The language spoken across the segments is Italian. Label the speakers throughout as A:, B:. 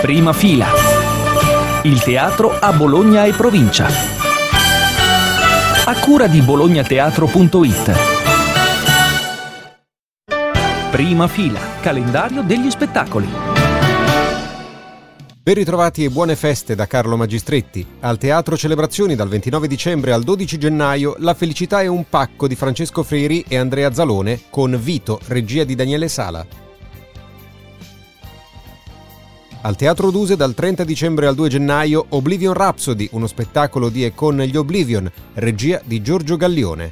A: Prima fila. Il teatro a Bologna e provincia. A cura di bolognateatro.it. Prima fila. Calendario degli spettacoli.
B: Ben ritrovati e buone feste da Carlo Magistretti. Al Teatro Celebrazioni dal 29 dicembre al 12 gennaio La felicità è un pacco di Francesco Freiri e Andrea Zalone con Vito, regia di Daniele Sala. Al Teatro Duse dal 30 dicembre al 2 gennaio Oblivion Rhapsody, uno spettacolo di e con gli Oblivion, regia di Giorgio Gallione.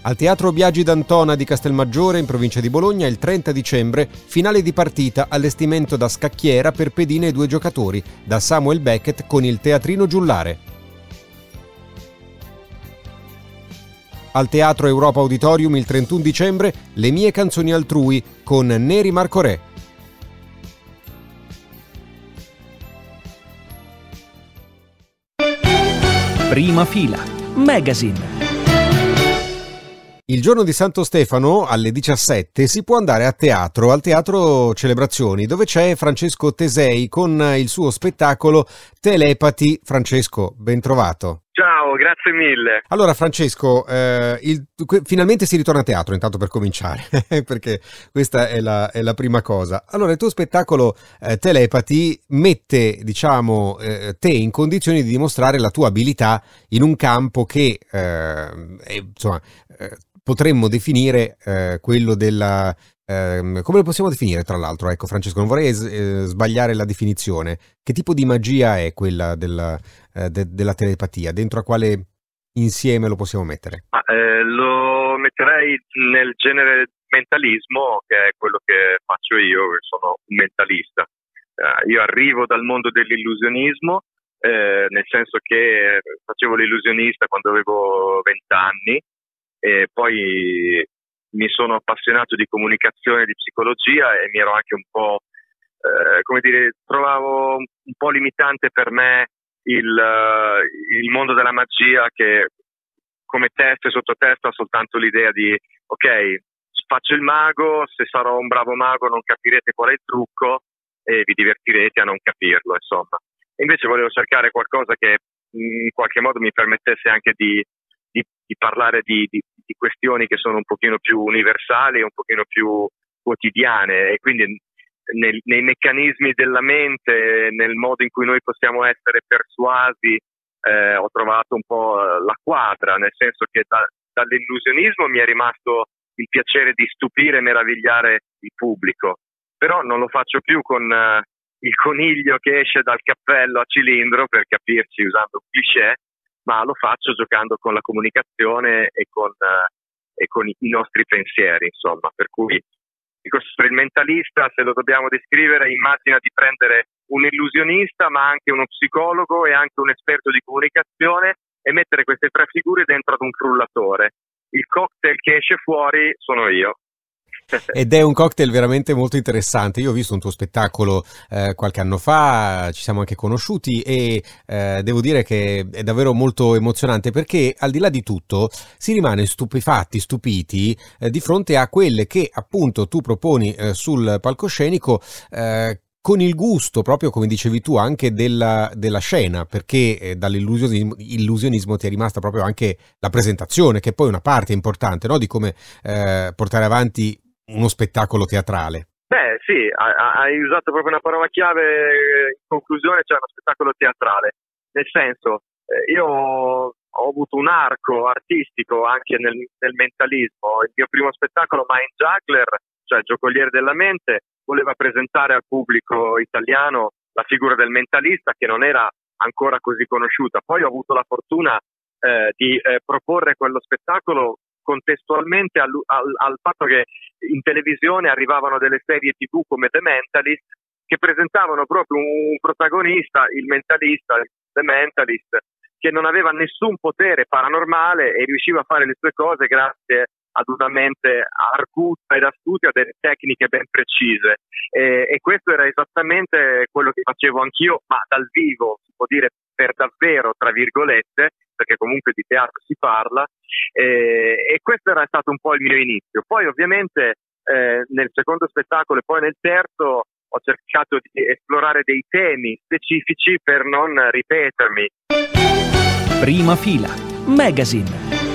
B: Al Teatro Biagi d'Antona di Castelmaggiore in provincia di Bologna il 30 dicembre, finale di partita allestimento da scacchiera per pedine e due giocatori, da Samuel Beckett con il Teatrino Giullare. Al Teatro Europa Auditorium il 31 dicembre Le mie canzoni altrui con Neri Marco Re.
A: Prima fila. Magazine.
B: Il giorno di Santo Stefano alle 17 si può andare a teatro, al Teatro Celebrazioni, dove c'è Francesco Tesei con il suo spettacolo Telepati. Francesco, ben trovato.
C: Ciao, grazie mille.
B: Allora Francesco, eh, il, finalmente si ritorna a teatro, intanto per cominciare, perché questa è la, è la, prima cosa. Allora, il tuo spettacolo eh, Telepati mette, diciamo, eh, te in condizioni di dimostrare la tua abilità in un campo che, eh, insomma, eh, potremmo definire eh, quello della... Eh, come lo possiamo definire tra l'altro? Ecco Francesco, non vorrei eh, sbagliare la definizione. Che tipo di magia è quella della, eh, de, della telepatia? Dentro a quale insieme lo possiamo mettere?
C: Ah, lo metterei nel genere mentalismo, che è quello che faccio io, che sono un mentalista. Uh, io arrivo dal mondo dell'illusionismo, eh, nel senso che facevo l'illusionista quando avevo 20 anni e poi mi sono appassionato di comunicazione e di psicologia e mi ero anche un po', eh, come dire, trovavo un po' limitante per me il, il mondo della magia che come testo e sottotesto ha soltanto l'idea di, ok, faccio il mago, se sarò un bravo mago non capirete qual è il trucco e vi divertirete a non capirlo, insomma. Invece volevo cercare qualcosa che in qualche modo mi permettesse anche di di, di parlare di, di, di, questioni che sono un pochino più universali, un pochino più quotidiane. E quindi nel, nei meccanismi della mente, nel modo in cui noi possiamo essere persuasi, eh, ho trovato un po' la quadra, nel senso che da, dall'illusionismo mi è rimasto il piacere di stupire e meravigliare il pubblico, però non lo faccio più con eh, il coniglio che esce dal cappello a cilindro, per capirci usando un cliché, ma lo faccio giocando con la comunicazione e con, eh, e con i, i, nostri pensieri, insomma. Per cui dico, per il mentalista, se lo dobbiamo descrivere, immagina di prendere un illusionista, ma anche uno psicologo e anche un esperto di comunicazione e mettere queste tre figure dentro ad un frullatore. Il cocktail che esce fuori sono io.
B: Ed è un cocktail veramente molto interessante. Io ho visto un tuo spettacolo eh, qualche anno fa, ci siamo anche conosciuti e eh, devo dire che è davvero molto emozionante perché al di là di tutto si rimane stupefatti, stupiti eh, di fronte a quelle che appunto tu proponi eh, sul palcoscenico eh, con il gusto, proprio come dicevi tu, anche della, della scena, perché eh, dall'illusionismo ti è rimasta proprio anche la presentazione, che è poi una parte importante no? di come eh, portare avanti uno spettacolo teatrale.
C: Beh, sì, hai usato proprio una parola chiave. In conclusione, c'è uno spettacolo teatrale. Nel senso, eh, io ho avuto un arco artistico anche nel, nel, mentalismo. Il mio primo spettacolo, Mind Juggler, cioè Giocoliere della Mente, voleva presentare al pubblico italiano la figura del mentalista che non era ancora così conosciuta. Poi ho avuto la fortuna eh, di eh, proporre quello spettacolo contestualmente al, al, al, fatto che in televisione arrivavano delle serie tv come The Mentalist che presentavano proprio un, protagonista, il mentalista, The Mentalist, che non aveva nessun potere paranormale e riusciva a fare le sue cose grazie ad una mente arguta ed astuta, delle tecniche ben precise. E, e, questo era esattamente quello che facevo anch'io, ma dal vivo, si può dire per davvero, tra virgolette, perché comunque di teatro si parla, e, e questo era stato un po' il mio inizio. Poi ovviamente eh, nel secondo spettacolo e poi nel terzo ho cercato di esplorare dei temi specifici per non ripetermi.
A: Prima fila, magazine.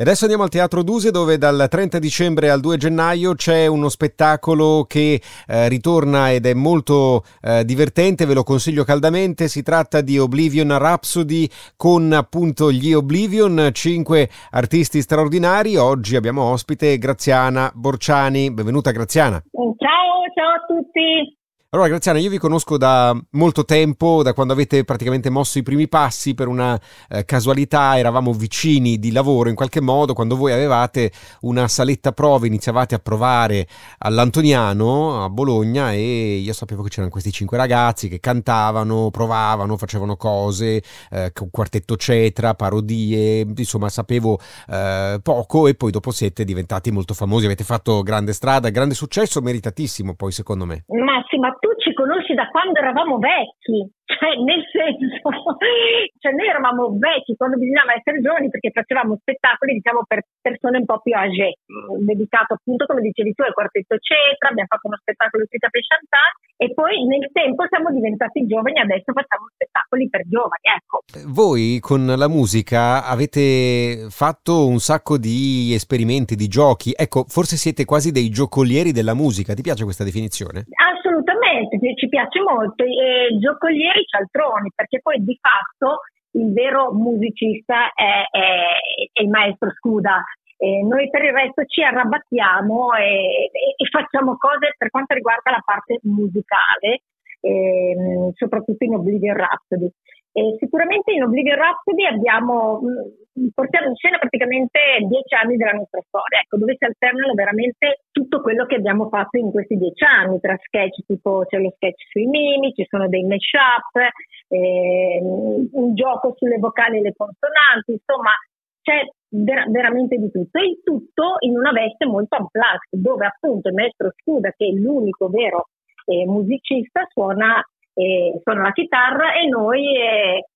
B: E adesso andiamo al Teatro Duse dove dal 30 dicembre al 2 gennaio c'è uno spettacolo che eh, ritorna ed è molto eh, divertente, ve lo consiglio caldamente, si tratta di Oblivion Rhapsody con appunto gli Oblivion, cinque artisti straordinari, oggi abbiamo ospite Graziana Borciani, benvenuta Graziana.
D: Ciao, ciao a tutti.
B: Allora, Graziana, io vi conosco da molto tempo, da quando avete praticamente mosso i primi passi per una eh, casualità, eravamo vicini di lavoro in qualche modo, quando voi avevate una saletta prove, iniziavate a provare all'Antoniano a Bologna e io sapevo che c'erano questi cinque ragazzi che cantavano, provavano, facevano cose, eh, quartetto cetra, parodie, insomma sapevo eh, poco e poi dopo siete diventati molto famosi, avete fatto grande strada, grande successo, meritatissimo poi secondo me.
D: Massima, tu ci conosci da quando eravamo vecchi, cioè nel senso, cioè noi eravamo vecchi quando bisognava essere giovani perché facevamo spettacoli diciamo per persone un po' più âgée, dedicato appunto come dicevi tu al quartetto Cetra, abbiamo fatto uno spettacolo di per Chantal e poi nel tempo siamo diventati giovani, adesso facciamo spettacoli per giovani, ecco.
B: Voi con la musica avete fatto un sacco di esperimenti, di giochi, ecco, forse siete quasi dei giocolieri della musica, ti piace questa definizione?
D: Assolutamente, ci piace molto, e giocolieri cialtroni, perché poi di fatto il vero musicista è, è, è il maestro Scuda. E noi per il resto ci arrabattiamo e, e, facciamo cose per quanto riguarda la parte musicale, ehm, soprattutto in Oblivion Rhapsody. E sicuramente in Oblivion Rhapsody abbiamo, mm, portiamo in scena praticamente dieci anni della nostra storia, ecco, dove si alternano veramente tutto quello che abbiamo fatto in questi dieci anni, tra sketch tipo c'è lo sketch sui mimi, ci sono dei mashup, eh, un gioco sulle vocali e le consonanti, insomma c'è ver- veramente di tutto, e il tutto in una veste molto unplugged, dove appunto il maestro Scuda, che è l'unico vero eh, musicista, suona eh, suona la chitarra e noi eh,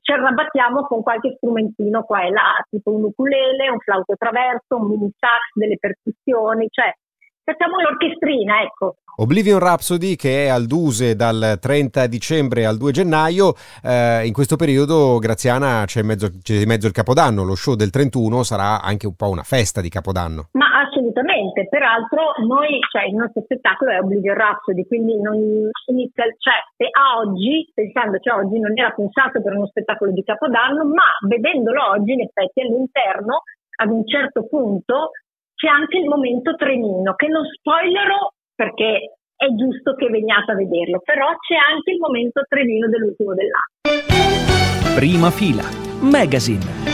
D: ci arrabattiamo con qualche strumentino qua e là, tipo un ukulele, un flauto traverso, un mini sax, delle percussioni, cioè facciamo l'orchestrina, ecco.
B: Oblivion Rhapsody che è al Duse dal 30 dicembre al 2 gennaio, eh, in questo periodo Graziana c'è, mezzo, c'è in mezzo il Capodanno, lo show del 31 sarà anche un po' una festa di Capodanno.
D: Ma assolutamente, peraltro noi, cioè il nostro spettacolo è Oblivion Rhapsody, quindi non inizia, cioè se a oggi, pensandoci oggi, non era pensato per uno spettacolo di Capodanno, ma vedendolo oggi in effetti all'interno, ad un certo punto, c'è anche il momento trenino, che non spoilerò perché è giusto che veniate a vederlo, però c'è anche il momento trenino dell'ultimo dell'anno.
A: Prima fila, magazine.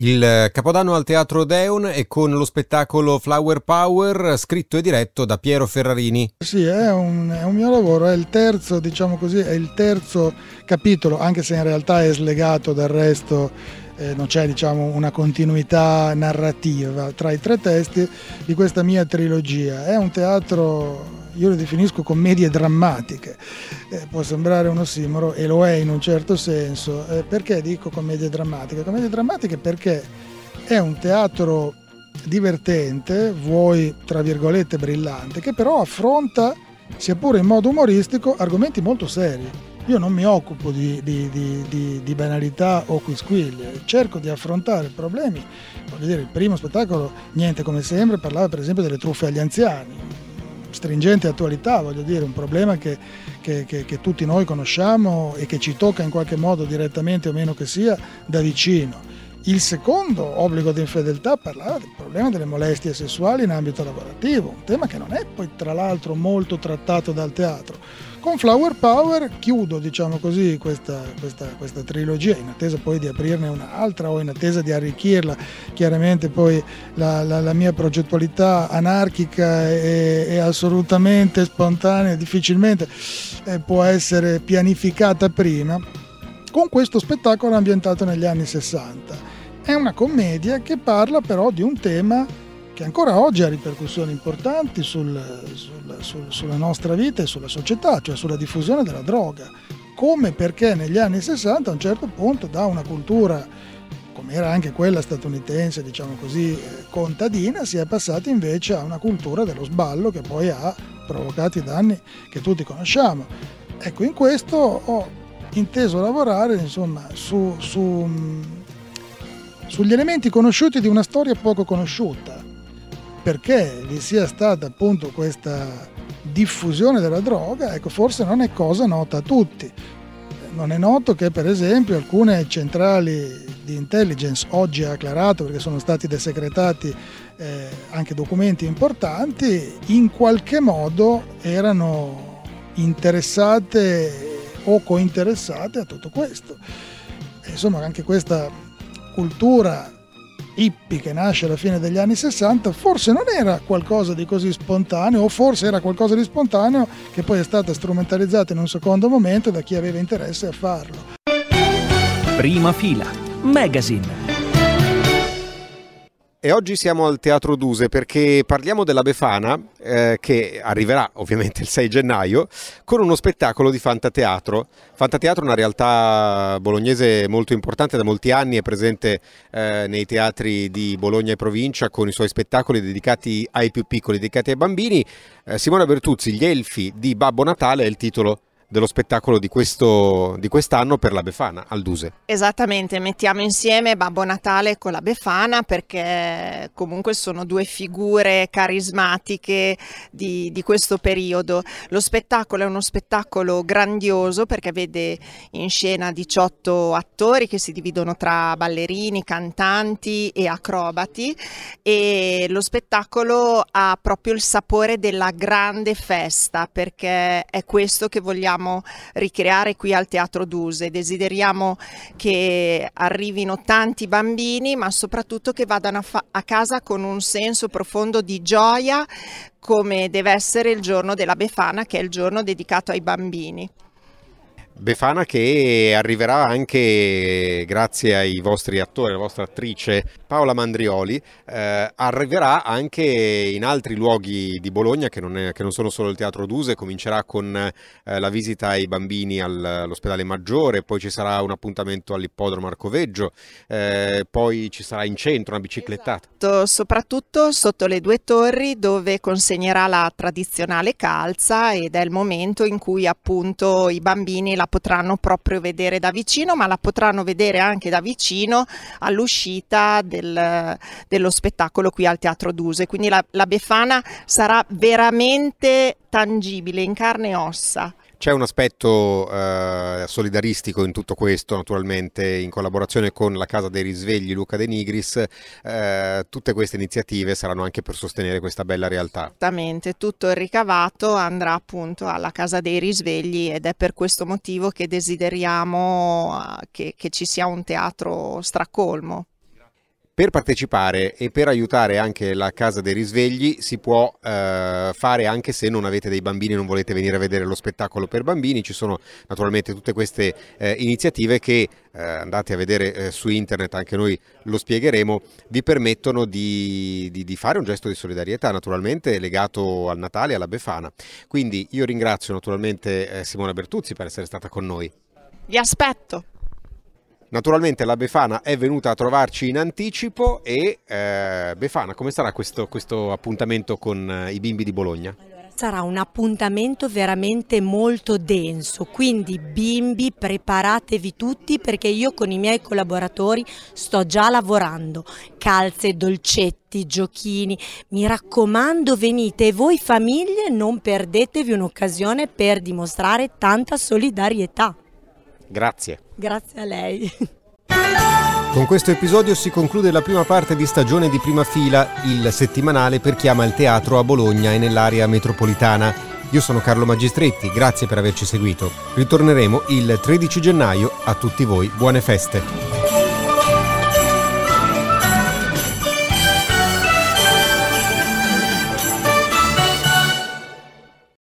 B: Il Capodanno al Teatro Deon e con lo spettacolo Flower Power scritto e diretto da Piero Ferrarini.
E: Sì, è un, è un, mio lavoro, è il terzo, diciamo così, è il terzo capitolo, anche se in realtà è slegato dal resto eh, non c'è diciamo, una continuità narrativa tra i tre testi di questa mia trilogia. È un teatro, io lo definisco commedie drammatiche, eh, può sembrare un ossimoro e lo è in un certo senso. Eh, perché dico commedie drammatiche? Commedie drammatiche perché è un teatro divertente, vuoi tra virgolette brillante, che però affronta, sia pure in modo umoristico, argomenti molto seri io non mi occupo di, di, di, di banalità o quisquiglie, cerco di affrontare problemi. Voglio dire, il primo spettacolo, niente come sembra, parlava per esempio delle truffe agli anziani, stringente attualità, voglio dire, un problema che, che, che, che, tutti noi conosciamo e che ci tocca in qualche modo direttamente o meno che sia da vicino. Il secondo obbligo di infedeltà parlava del problema delle molestie sessuali in ambito lavorativo, un tema che non è poi tra l'altro molto trattato dal teatro. Con Flower Power chiudo, diciamo così, questa, questa, questa, trilogia, in attesa poi di aprirne un'altra o in attesa di arricchirla. Chiaramente poi la, la, la mia progettualità anarchica e, assolutamente spontanea, difficilmente eh, può essere pianificata prima, con questo spettacolo ambientato negli anni 60. È una commedia che parla però di un tema che ancora oggi ha ripercussioni importanti sul, sul, sul, sulla nostra vita e sulla società, cioè sulla diffusione della droga. Come perché negli anni 60 a un certo punto da una cultura come era anche quella statunitense, diciamo così, eh, contadina, si è passati invece a una cultura dello sballo che poi ha provocato i danni che tutti conosciamo. Ecco, in questo ho inteso lavorare insomma, su, su, mm, sugli elementi conosciuti di una storia poco conosciuta, perché vi sia stata appunto questa diffusione della droga, ecco, forse non è cosa nota a tutti. Non è noto che per esempio alcune centrali di intelligence oggi acclarato perché sono stati desecretati eh, anche documenti importanti, in qualche modo erano interessate o cointeressate a tutto questo. E insomma anche questa cultura hippie che nasce alla fine degli anni 60 forse non era qualcosa di così spontaneo o forse era qualcosa di spontaneo che poi è stata strumentalizzata in un secondo momento da chi aveva interesse a farlo.
A: Prima fila, magazine.
B: E oggi siamo al Teatro Duse perché parliamo della Befana eh, che arriverà ovviamente il 6 gennaio con uno spettacolo di Fantateatro. Fantateatro è una realtà bolognese molto importante da molti anni, è presente eh, nei teatri di Bologna e provincia con i suoi spettacoli dedicati ai più piccoli, dedicati ai bambini. Eh, Simona Bertuzzi, Gli Elfi di Babbo Natale è il titolo dello spettacolo di, questo, di quest'anno per la Befana al Duse.
F: Esattamente, mettiamo insieme Babbo Natale con la Befana perché comunque sono due figure carismatiche di, di questo periodo. Lo spettacolo è uno spettacolo grandioso perché vede in scena 18 attori che si dividono tra ballerini, cantanti e acrobati e lo spettacolo ha proprio il sapore della grande festa perché è questo che vogliamo vogliamo ricreare qui al Teatro Duse. Desideriamo che arrivino tanti bambini, ma soprattutto che vadano a, fa- a casa con un senso profondo di gioia, come deve essere il giorno della Befana, che è il giorno dedicato ai bambini.
B: Befana che arriverà anche grazie ai vostri attori, alla vostra attrice Paola Mandrioli, eh, arriverà anche in altri luoghi di Bologna che non, è, che non sono solo il Teatro Duse, comincerà con eh, la visita ai bambini al, all'ospedale Maggiore, poi ci sarà un appuntamento all'ippodromo Arcoveggio, eh, poi ci sarà in centro una biciclettata.
F: Esatto, soprattutto sotto le due torri dove consegnerà la tradizionale calza ed è il momento in cui appunto i bambini la potranno proprio vedere da vicino, ma la potranno vedere anche da vicino all'uscita del, dello spettacolo qui al Teatro Duse. Quindi la, la Befana sarà veramente tangibile, in carne e ossa.
B: C'è un aspetto eh, solidaristico in tutto questo, naturalmente in collaborazione con la Casa dei Risvegli Luca De Nigris, eh, tutte queste iniziative saranno anche per sostenere questa bella realtà.
F: Esattamente, tutto il ricavato andrà appunto alla Casa dei Risvegli ed è per questo motivo che desideriamo eh, che, che ci sia un teatro stracolmo.
B: Per partecipare e per aiutare anche la Casa dei Risvegli si può eh, fare anche se non avete dei bambini e non volete venire a vedere lo spettacolo per bambini. Ci sono naturalmente tutte queste eh, iniziative che eh, andate a vedere eh, su internet, anche noi lo spiegheremo, vi permettono di, di, di, fare un gesto di solidarietà naturalmente legato al Natale e alla Befana. Quindi io ringrazio naturalmente eh, Simona Bertuzzi per essere stata con noi.
F: Vi aspetto!
B: Naturalmente la Befana è venuta a trovarci in anticipo e eh, Befana, come sarà questo, questo appuntamento con eh, i bimbi di Bologna?
G: Sarà un appuntamento veramente molto denso, quindi bimbi preparatevi tutti perché io con i miei collaboratori sto già lavorando, calze, dolcetti, giochini, mi raccomando venite e voi famiglie non perdetevi un'occasione per dimostrare tanta solidarietà.
B: Grazie.
G: Grazie a lei.
B: Con questo episodio si conclude la prima parte di stagione di prima fila, il settimanale per chi ama il teatro a Bologna e nell'area metropolitana. Io sono Carlo Magistretti, grazie per averci seguito. Ritorneremo il 13 gennaio. A tutti voi buone feste.